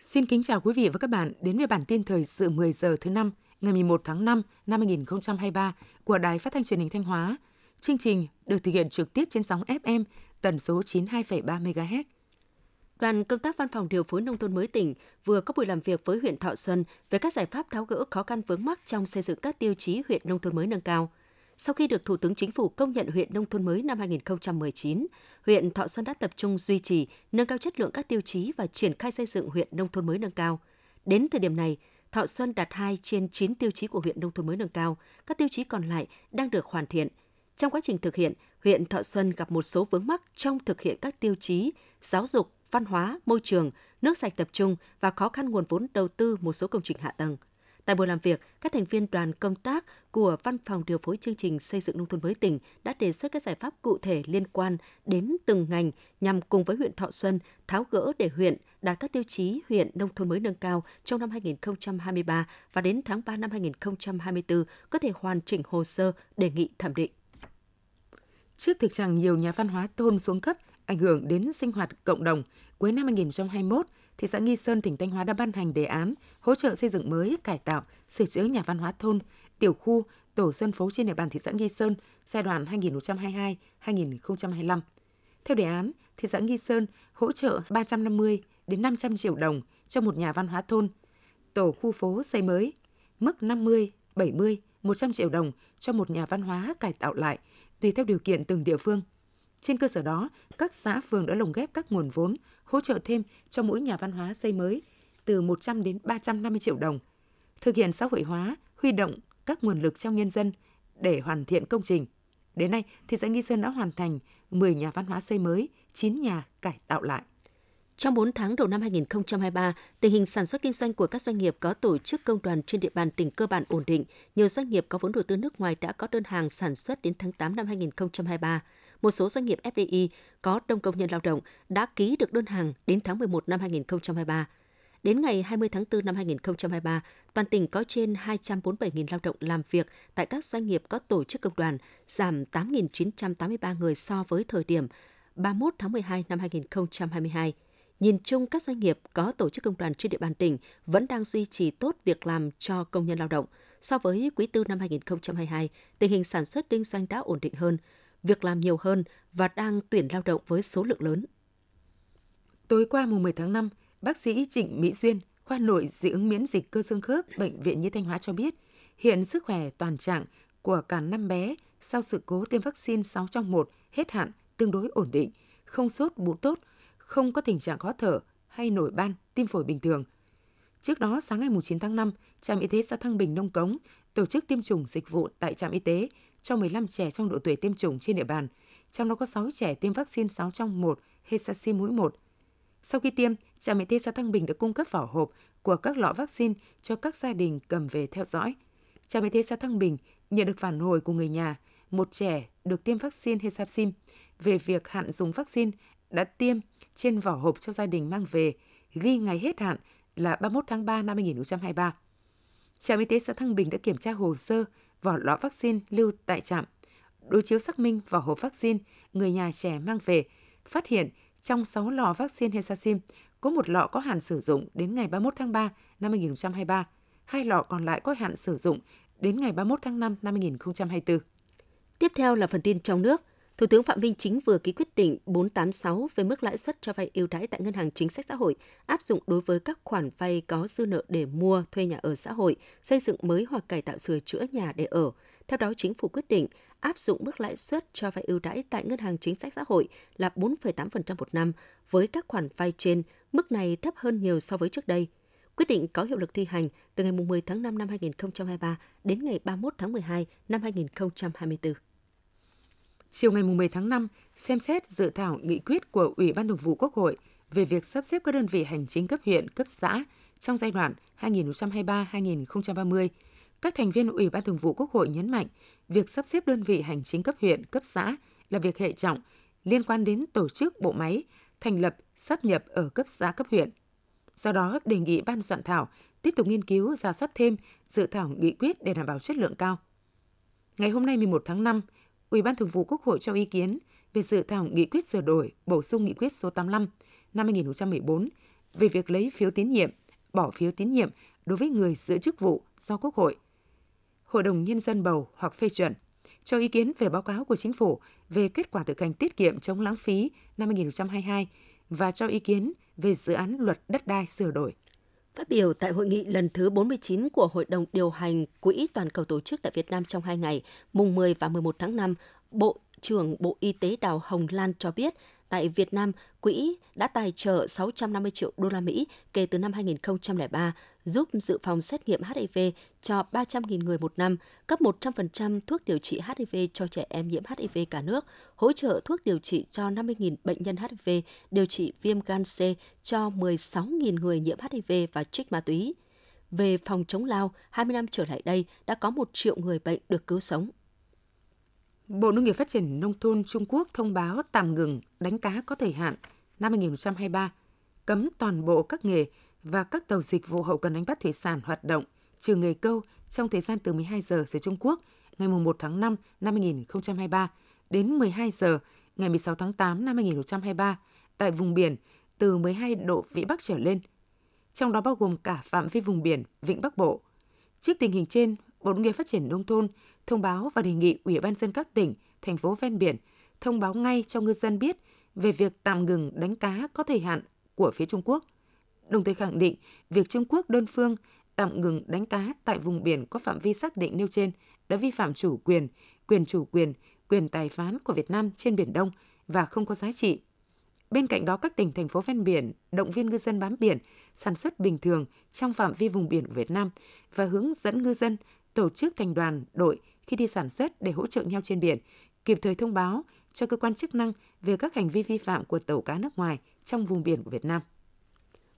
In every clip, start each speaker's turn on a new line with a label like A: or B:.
A: Xin kính chào quý vị và các bạn đến với bản tin thời sự 10 giờ thứ năm ngày 11 tháng 5 năm 2023 của Đài Phát thanh Truyền hình Thanh Hóa. Chương trình được thực hiện trực tiếp trên sóng FM tần số 92,3 MHz.
B: Đoàn công tác Văn phòng điều phối nông thôn mới tỉnh vừa có buổi làm việc với huyện Thọ Xuân về các giải pháp tháo gỡ khó khăn vướng mắc trong xây dựng các tiêu chí huyện nông thôn mới nâng cao. Sau khi được Thủ tướng Chính phủ công nhận huyện nông thôn mới năm 2019, huyện Thọ Xuân đã tập trung duy trì, nâng cao chất lượng các tiêu chí và triển khai xây dựng huyện nông thôn mới nâng cao. Đến thời điểm này, Thọ Xuân đạt 2 trên 9 tiêu chí của huyện nông thôn mới nâng cao, các tiêu chí còn lại đang được hoàn thiện. Trong quá trình thực hiện, huyện Thọ Xuân gặp một số vướng mắc trong thực hiện các tiêu chí giáo dục, văn hóa, môi trường, nước sạch tập trung và khó khăn nguồn vốn đầu tư một số công trình hạ tầng. Tại buổi làm việc, các thành viên đoàn công tác của Văn phòng điều phối chương trình xây dựng nông thôn mới tỉnh đã đề xuất các giải pháp cụ thể liên quan đến từng ngành nhằm cùng với huyện Thọ Xuân tháo gỡ để huyện đạt các tiêu chí huyện nông thôn mới nâng cao trong năm 2023 và đến tháng 3 năm 2024 có thể hoàn chỉnh hồ sơ đề nghị thẩm định.
A: Trước thực trạng nhiều nhà văn hóa thôn xuống cấp ảnh hưởng đến sinh hoạt cộng đồng, cuối năm 2021, thị xã Nghi Sơn, tỉnh Thanh Hóa đã ban hành đề án hỗ trợ xây dựng mới, cải tạo, sửa chữa nhà văn hóa thôn, tiểu khu, tổ dân phố trên địa bàn thị xã Nghi Sơn giai đoạn 2022-2025. Theo đề án, thị xã Nghi Sơn hỗ trợ 350 đến 500 triệu đồng cho một nhà văn hóa thôn, tổ khu phố xây mới, mức 50, 70, 100 triệu đồng cho một nhà văn hóa cải tạo lại, tùy theo điều kiện từng địa phương. Trên cơ sở đó, các xã phường đã lồng ghép các nguồn vốn hỗ trợ thêm cho mỗi nhà văn hóa xây mới từ 100 đến 350 triệu đồng, thực hiện xã hội hóa, huy động các nguồn lực trong nhân dân để hoàn thiện công trình. Đến nay, thị xã Nghi Sơn đã hoàn thành 10 nhà văn hóa xây mới, 9 nhà cải tạo lại.
B: Trong 4 tháng đầu năm 2023, tình hình sản xuất kinh doanh của các doanh nghiệp có tổ chức công đoàn trên địa bàn tỉnh cơ bản ổn định. Nhiều doanh nghiệp có vốn đầu tư nước ngoài đã có đơn hàng sản xuất đến tháng 8 năm 2023 một số doanh nghiệp FDI có đông công nhân lao động đã ký được đơn hàng đến tháng 11 năm 2023. Đến ngày 20 tháng 4 năm 2023, toàn tỉnh có trên 247.000 lao động làm việc tại các doanh nghiệp có tổ chức công đoàn, giảm 8.983 người so với thời điểm 31 tháng 12 năm 2022. Nhìn chung, các doanh nghiệp có tổ chức công đoàn trên địa bàn tỉnh vẫn đang duy trì tốt việc làm cho công nhân lao động. So với quý tư năm 2022, tình hình sản xuất kinh doanh đã ổn định hơn, việc làm nhiều hơn và đang tuyển lao động với số lượng lớn.
A: Tối qua mùng 10 tháng 5, bác sĩ Trịnh Mỹ Duyên, khoa nội dị ứng miễn dịch cơ xương khớp Bệnh viện Nhi Thanh Hóa cho biết, hiện sức khỏe toàn trạng của cả năm bé sau sự cố tiêm vaccine 6 trong 1 hết hạn tương đối ổn định, không sốt bú tốt, không có tình trạng khó thở hay nổi ban, tim phổi bình thường. Trước đó, sáng ngày 9 tháng 5, trạm y tế xã Thăng Bình Nông Cống tổ chức tiêm chủng dịch vụ tại trạm y tế cho 15 trẻ trong độ tuổi tiêm chủng trên địa bàn, trong đó có 6 trẻ tiêm vaccine 6 trong 1 Hexacin mũi 1. Sau khi tiêm, trạm y tế xã Thăng Bình đã cung cấp vỏ hộp của các lọ vaccine cho các gia đình cầm về theo dõi. Trạm y tế xã Thăng Bình nhận được phản hồi của người nhà, một trẻ được tiêm vaccine Hexacin về việc hạn dùng vaccine đã tiêm trên vỏ hộp cho gia đình mang về, ghi ngày hết hạn là 31 tháng 3 năm 2023. Trạm y tế xã Thăng Bình đã kiểm tra hồ sơ vỏ lọ vaccine lưu tại trạm. Đối chiếu xác minh vỏ hộp vaccine người nhà trẻ mang về, phát hiện trong 6 lọ vaccine Hexacin có một lọ có hạn sử dụng đến ngày 31 tháng 3 năm 2023, hai lọ còn lại có hạn sử dụng đến ngày 31 tháng 5 năm 2024.
B: Tiếp theo là phần tin trong nước. Thủ tướng Phạm Minh Chính vừa ký quyết định 486 về mức lãi suất cho vay ưu đãi tại Ngân hàng Chính sách Xã hội áp dụng đối với các khoản vay có dư nợ để mua, thuê nhà ở xã hội, xây dựng mới hoặc cải tạo sửa chữa nhà để ở. Theo đó, Chính phủ quyết định áp dụng mức lãi suất cho vay ưu đãi tại Ngân hàng Chính sách Xã hội là 4,8% một năm với các khoản vay trên, mức này thấp hơn nhiều so với trước đây. Quyết định có hiệu lực thi hành từ ngày 10 tháng 5 năm 2023 đến ngày 31 tháng 12 năm 2024
A: chiều ngày 10 tháng 5 xem xét dự thảo nghị quyết của Ủy ban Thường vụ Quốc hội về việc sắp xếp các đơn vị hành chính cấp huyện, cấp xã trong giai đoạn 2023-2030. Các thành viên Ủy ban Thường vụ Quốc hội nhấn mạnh, việc sắp xếp đơn vị hành chính cấp huyện, cấp xã là việc hệ trọng liên quan đến tổ chức bộ máy, thành lập, sắp nhập ở cấp xã cấp huyện. Do đó, đề nghị ban soạn thảo tiếp tục nghiên cứu, ra soát thêm dự thảo nghị quyết để đảm bảo chất lượng cao. Ngày hôm nay 11 tháng 5, Ủy ban Thường vụ Quốc hội cho ý kiến về dự thảo nghị quyết sửa đổi, bổ sung nghị quyết số 85 năm 2014 về việc lấy phiếu tín nhiệm, bỏ phiếu tín nhiệm đối với người giữ chức vụ do Quốc hội, Hội đồng Nhân dân bầu hoặc phê chuẩn, cho ý kiến về báo cáo của Chính phủ về kết quả thực hành tiết kiệm chống lãng phí năm 2022 và cho ý kiến về dự án luật đất đai sửa đổi.
B: Phát biểu tại hội nghị lần thứ 49 của Hội đồng điều hành Quỹ toàn cầu tổ chức tại Việt Nam trong 2 ngày, mùng 10 và 11 tháng 5, Bộ trưởng Bộ Y tế Đào Hồng Lan cho biết tại Việt Nam, quỹ đã tài trợ 650 triệu đô la Mỹ kể từ năm 2003, giúp dự phòng xét nghiệm HIV cho 300.000 người một năm, cấp 100% thuốc điều trị HIV cho trẻ em nhiễm HIV cả nước, hỗ trợ thuốc điều trị cho 50.000 bệnh nhân HIV, điều trị viêm gan C cho 16.000 người nhiễm HIV và trích ma túy. Về phòng chống lao, 20 năm trở lại đây đã có 1 triệu người bệnh được cứu sống.
A: Bộ Nông nghiệp Phát triển Nông thôn Trung Quốc thông báo tạm ngừng đánh cá có thời hạn năm 2023, cấm toàn bộ các nghề và các tàu dịch vụ hậu cần đánh bắt thủy sản hoạt động trừ nghề câu trong thời gian từ 12 giờ giờ Trung Quốc ngày 1 tháng 5 năm 2023 đến 12 giờ ngày 16 tháng 8 năm 2023 tại vùng biển từ 12 độ vĩ Bắc trở lên, trong đó bao gồm cả phạm vi vùng biển Vịnh Bắc Bộ. Trước tình hình trên, Bộ Nông nghiệp Phát triển Nông thôn thông báo và đề nghị Ủy ban dân các tỉnh, thành phố ven biển thông báo ngay cho ngư dân biết về việc tạm ngừng đánh cá có thời hạn của phía Trung Quốc. Đồng thời khẳng định việc Trung Quốc đơn phương tạm ngừng đánh cá tại vùng biển có phạm vi xác định nêu trên đã vi phạm chủ quyền, quyền chủ quyền, quyền tài phán của Việt Nam trên Biển Đông và không có giá trị. Bên cạnh đó, các tỉnh, thành phố ven biển động viên ngư dân bám biển, sản xuất bình thường trong phạm vi vùng biển của Việt Nam và hướng dẫn ngư dân tổ chức thành đoàn, đội khi đi sản xuất để hỗ trợ nhau trên biển, kịp thời thông báo cho cơ quan chức năng về các hành vi vi phạm của tàu cá nước ngoài trong vùng biển của Việt Nam.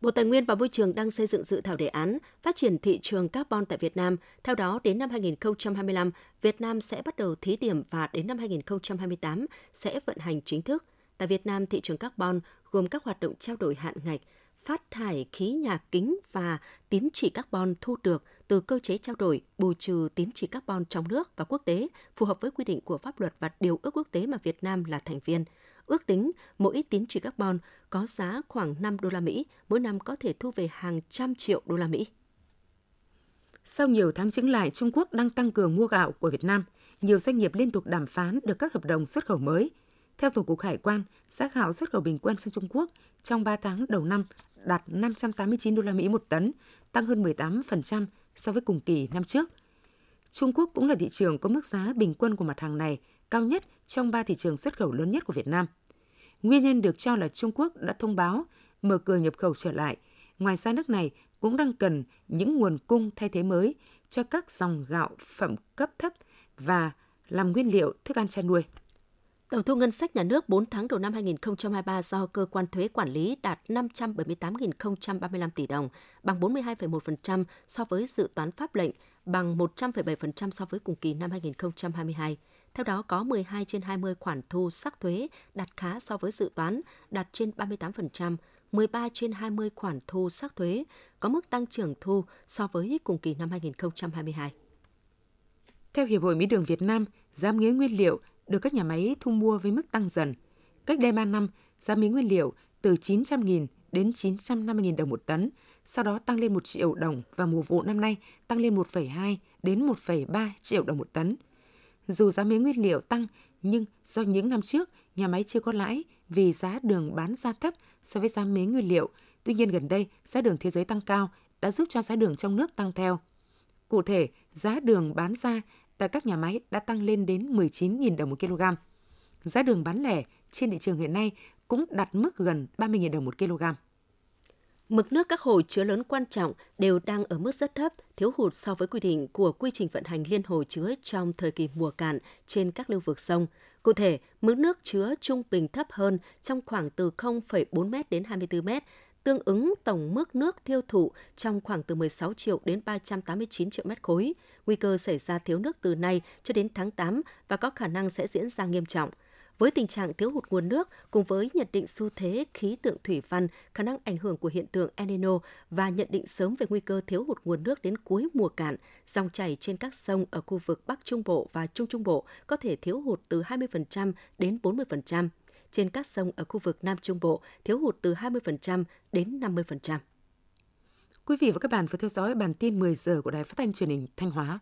B: Bộ Tài nguyên và Môi trường đang xây dựng dự thảo đề án phát triển thị trường carbon tại Việt Nam. Theo đó, đến năm 2025, Việt Nam sẽ bắt đầu thí điểm và đến năm 2028 sẽ vận hành chính thức. Tại Việt Nam, thị trường carbon gồm các hoạt động trao đổi hạn ngạch, phát thải khí nhà kính và tín chỉ carbon thu được từ cơ chế trao đổi bù trừ tín chỉ carbon trong nước và quốc tế phù hợp với quy định của pháp luật và điều ước quốc tế mà Việt Nam là thành viên. Ước tính mỗi tín chỉ carbon có giá khoảng 5 đô la Mỹ, mỗi năm có thể thu về hàng trăm triệu đô la Mỹ.
A: Sau nhiều tháng chứng lại, Trung Quốc đang tăng cường mua gạo của Việt Nam. Nhiều doanh nghiệp liên tục đàm phán được các hợp đồng xuất khẩu mới. Theo Tổng cục Hải quan, giá gạo xuất khẩu bình quân sang Trung Quốc trong 3 tháng đầu năm đạt 589 đô la Mỹ một tấn, tăng hơn 18% so với cùng kỳ năm trước. Trung Quốc cũng là thị trường có mức giá bình quân của mặt hàng này cao nhất trong ba thị trường xuất khẩu lớn nhất của Việt Nam. Nguyên nhân được cho là Trung Quốc đã thông báo mở cửa nhập khẩu trở lại. Ngoài ra nước này cũng đang cần những nguồn cung thay thế mới cho các dòng gạo phẩm cấp thấp và làm nguyên liệu thức ăn chăn nuôi.
B: Tổng thu ngân sách nhà nước 4 tháng đầu năm 2023 do cơ quan thuế quản lý đạt 578.035 tỷ đồng, bằng 42,1% so với dự toán pháp lệnh, bằng 100,7% so với cùng kỳ năm 2022. Theo đó, có 12 trên 20 khoản thu sắc thuế đạt khá so với dự toán, đạt trên 38%, 13 trên 20 khoản thu sắc thuế có mức tăng trưởng thu so với cùng kỳ năm 2022.
A: Theo Hiệp hội Mỹ đường Việt Nam, giá mía nguyên liệu được các nhà máy thu mua với mức tăng dần. Cách đây 3 năm, giá mía nguyên liệu từ 900.000 đến 950.000 đồng một tấn, sau đó tăng lên 1 triệu đồng và mùa vụ năm nay tăng lên 1,2 đến 1,3 triệu đồng một tấn. Dù giá mía nguyên liệu tăng, nhưng do những năm trước nhà máy chưa có lãi vì giá đường bán ra thấp so với giá mía nguyên liệu. Tuy nhiên gần đây, giá đường thế giới tăng cao đã giúp cho giá đường trong nước tăng theo. Cụ thể, giá đường bán ra tại các nhà máy đã tăng lên đến 19.000 đồng một kg. Giá đường bán lẻ trên thị trường hiện nay cũng đạt mức gần 30.000 đồng một kg.
B: Mực nước các hồ chứa lớn quan trọng đều đang ở mức rất thấp, thiếu hụt so với quy định của quy trình vận hành liên hồ chứa trong thời kỳ mùa cạn trên các lưu vực sông. Cụ thể, mức nước chứa trung bình thấp hơn trong khoảng từ 0,4 m đến 24 m, tương ứng tổng mức nước tiêu thụ trong khoảng từ 16 triệu đến 389 triệu mét khối. Nguy cơ xảy ra thiếu nước từ nay cho đến tháng 8 và có khả năng sẽ diễn ra nghiêm trọng. Với tình trạng thiếu hụt nguồn nước cùng với nhận định xu thế khí tượng thủy văn, khả năng ảnh hưởng của hiện tượng El Nino và nhận định sớm về nguy cơ thiếu hụt nguồn nước đến cuối mùa cạn, dòng chảy trên các sông ở khu vực Bắc Trung Bộ và Trung Trung Bộ có thể thiếu hụt từ 20% đến 40%. Trên các sông ở khu vực Nam Trung Bộ thiếu hụt từ 20% đến 50%.
A: Quý vị và các bạn vừa theo dõi bản tin 10 giờ của Đài Phát thanh Truyền hình Thanh Hóa.